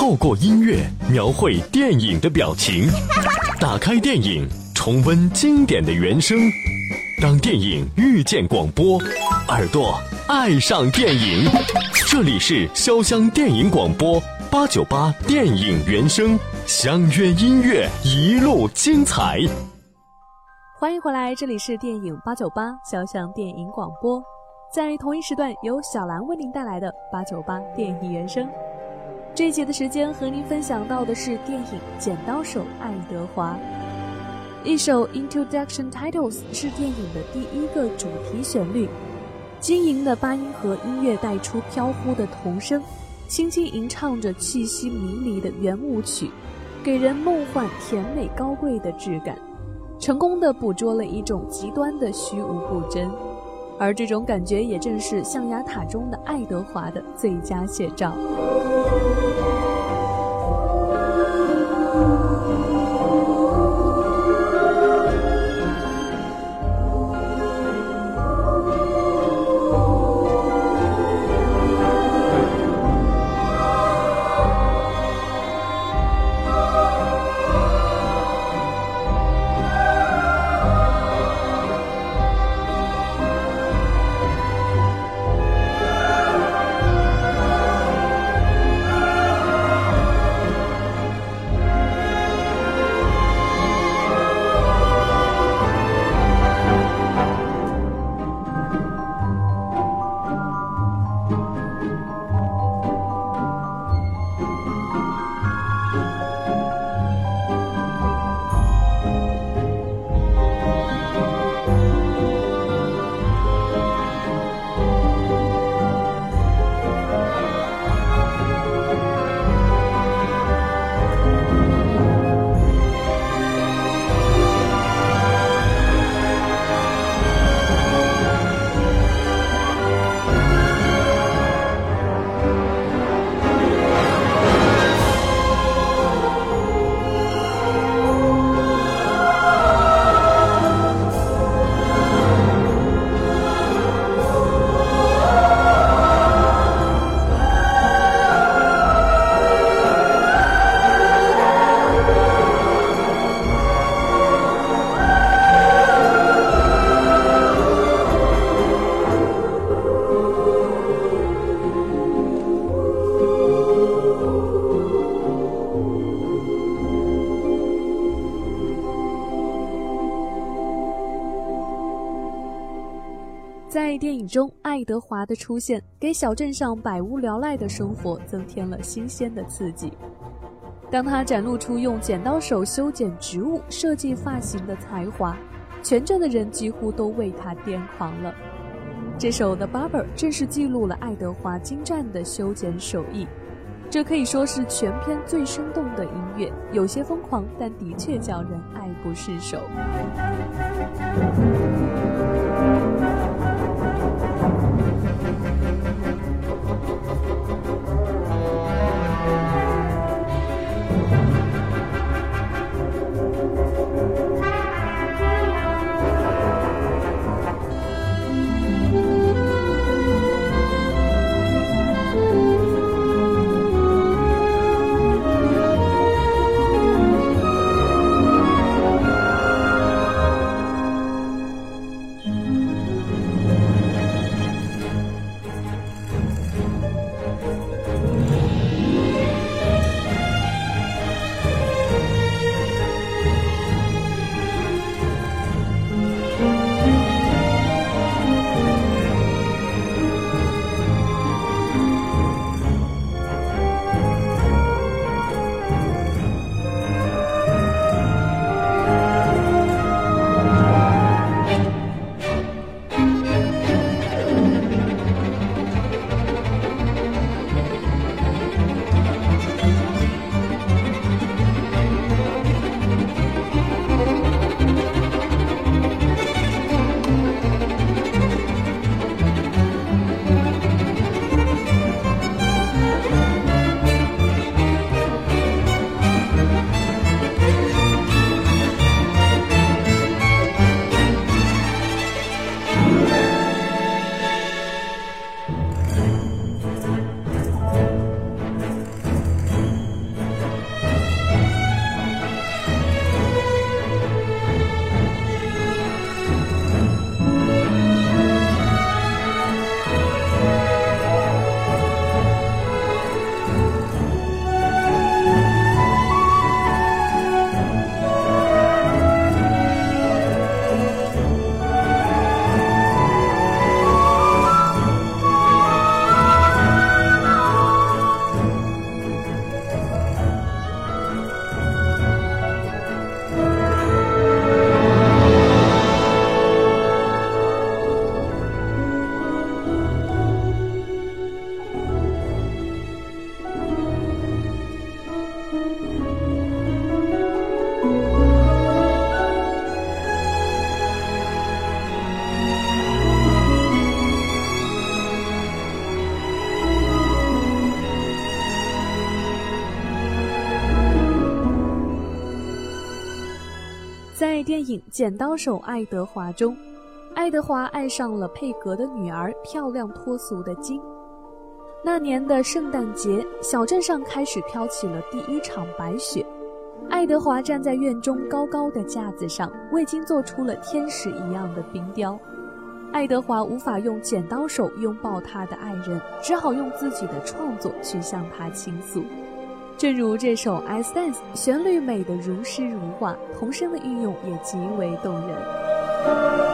透过音乐描绘电影的表情，打开电影，重温经典的原声。当电影遇见广播，耳朵爱上电影。这里是潇湘电影广播八九八电影原声，相约音乐，一路精彩。欢迎回来，这里是电影八九八潇湘电影广播，在同一时段由小兰为您带来的八九八电影原声。这一节的时间和您分享到的是电影《剪刀手爱德华》。一首 Introduction Titles 是电影的第一个主题旋律，晶莹的八音盒音乐带出飘忽的童声，轻轻吟唱着气息迷离的圆舞曲，给人梦幻甜美高贵的质感，成功的捕捉了一种极端的虚无不真，而这种感觉也正是象牙塔中的爱德华的最佳写照。中，爱德华的出现给小镇上百无聊赖的生活增添了新鲜的刺激。当他展露出用剪刀手修剪植物、设计发型的才华，全镇的人几乎都为他癫狂了。这首《The Barber》正是记录了爱德华精湛的修剪手艺，这可以说是全片最生动的音乐，有些疯狂，但的确叫人爱不释手。影《剪刀手爱德华》中，爱德华爱上了佩格的女儿，漂亮脱俗的金。那年的圣诞节，小镇上开始飘起了第一场白雪。爱德华站在院中高高的架子上，为金做出了天使一样的冰雕。爱德华无法用剪刀手拥抱他的爱人，只好用自己的创作去向他倾诉。正如这首《I Dance》，旋律美得如诗如画，童声的运用也极为动人。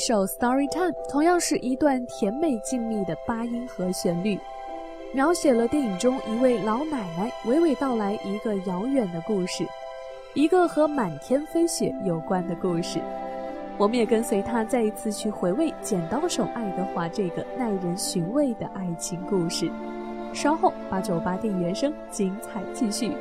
首《Story Time》，同样是一段甜美静谧的八音盒旋律，描写了电影中一位老奶奶娓娓道来一个遥远的故事，一个和满天飞雪有关的故事。我们也跟随她再一次去回味《剪刀手爱德华》这个耐人寻味的爱情故事。稍后八九八电影原声精彩继续。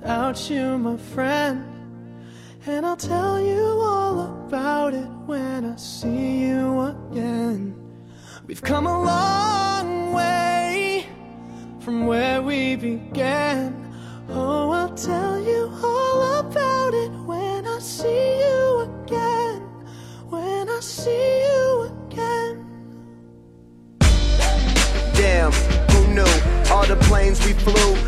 Without you, my friend. And I'll tell you all about it when I see you again. We've come a long way from where we began. Oh, I'll tell you all about it when I see you again. When I see you again. Damn, who knew? All the planes we flew,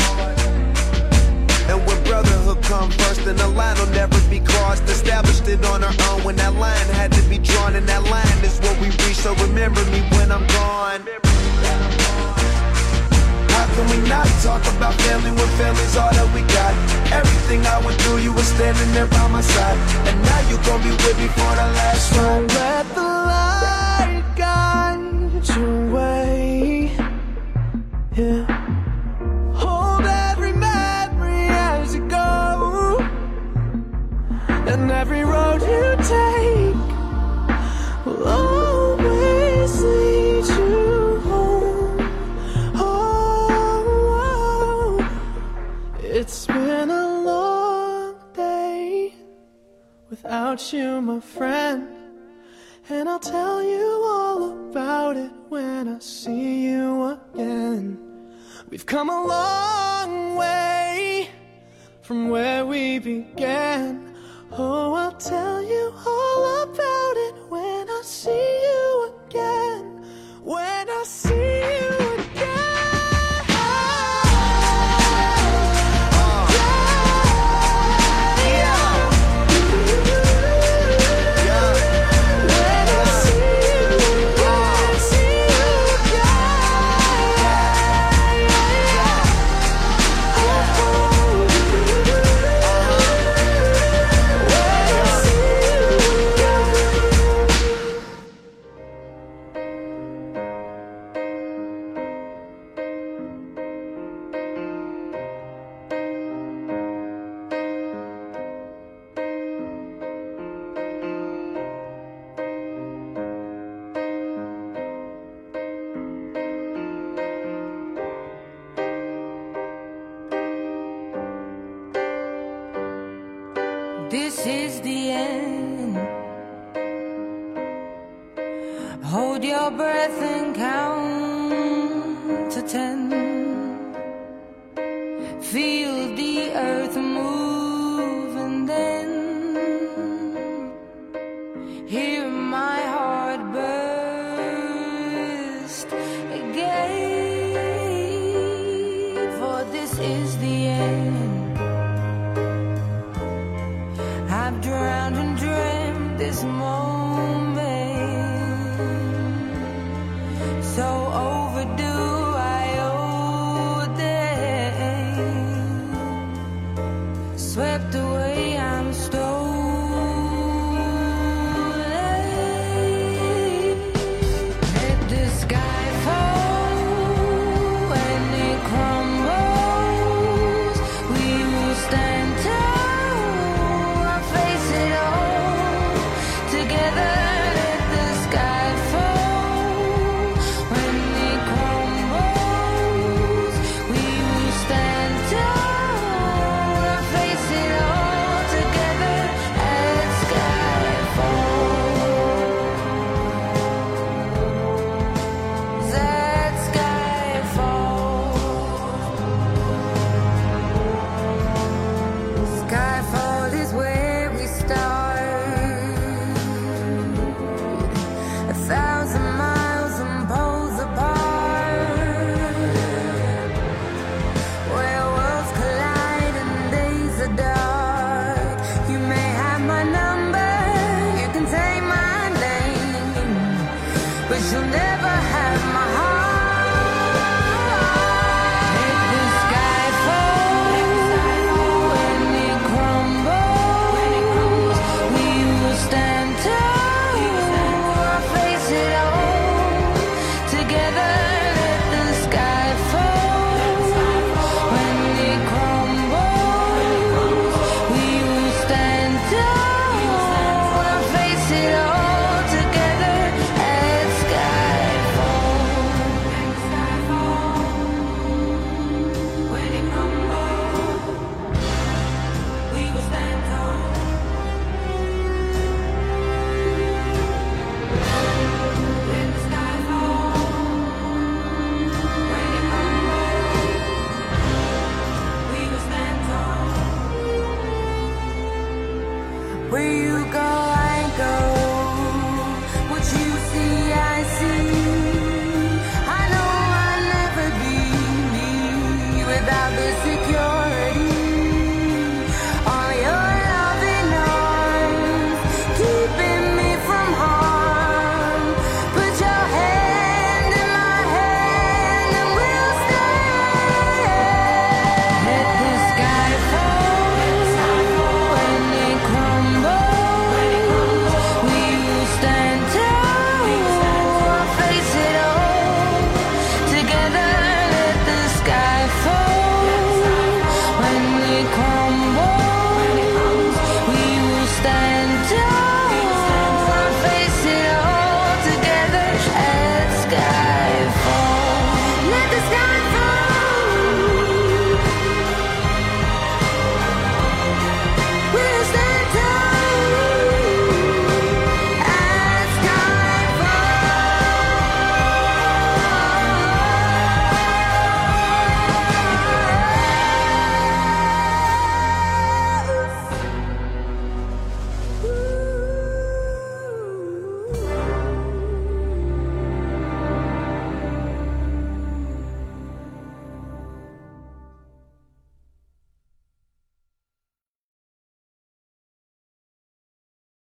And when brotherhood come first, then the line will never be crossed. Established it on our own when that line had to be drawn, and that line is what we reach. So remember me when I'm gone. How can we not talk about family when family's all that we got? Everything I went through, you were standing there by my side, and now you gon' be with me for the last ride. Don't let the light guide your way. Yeah. And every road you take will always lead you home. Oh, it's been a long day without you, my friend. And I'll tell you all about it when I see you again. We've come a long way from where we began. Oh, I'll tell you all Feel the earth move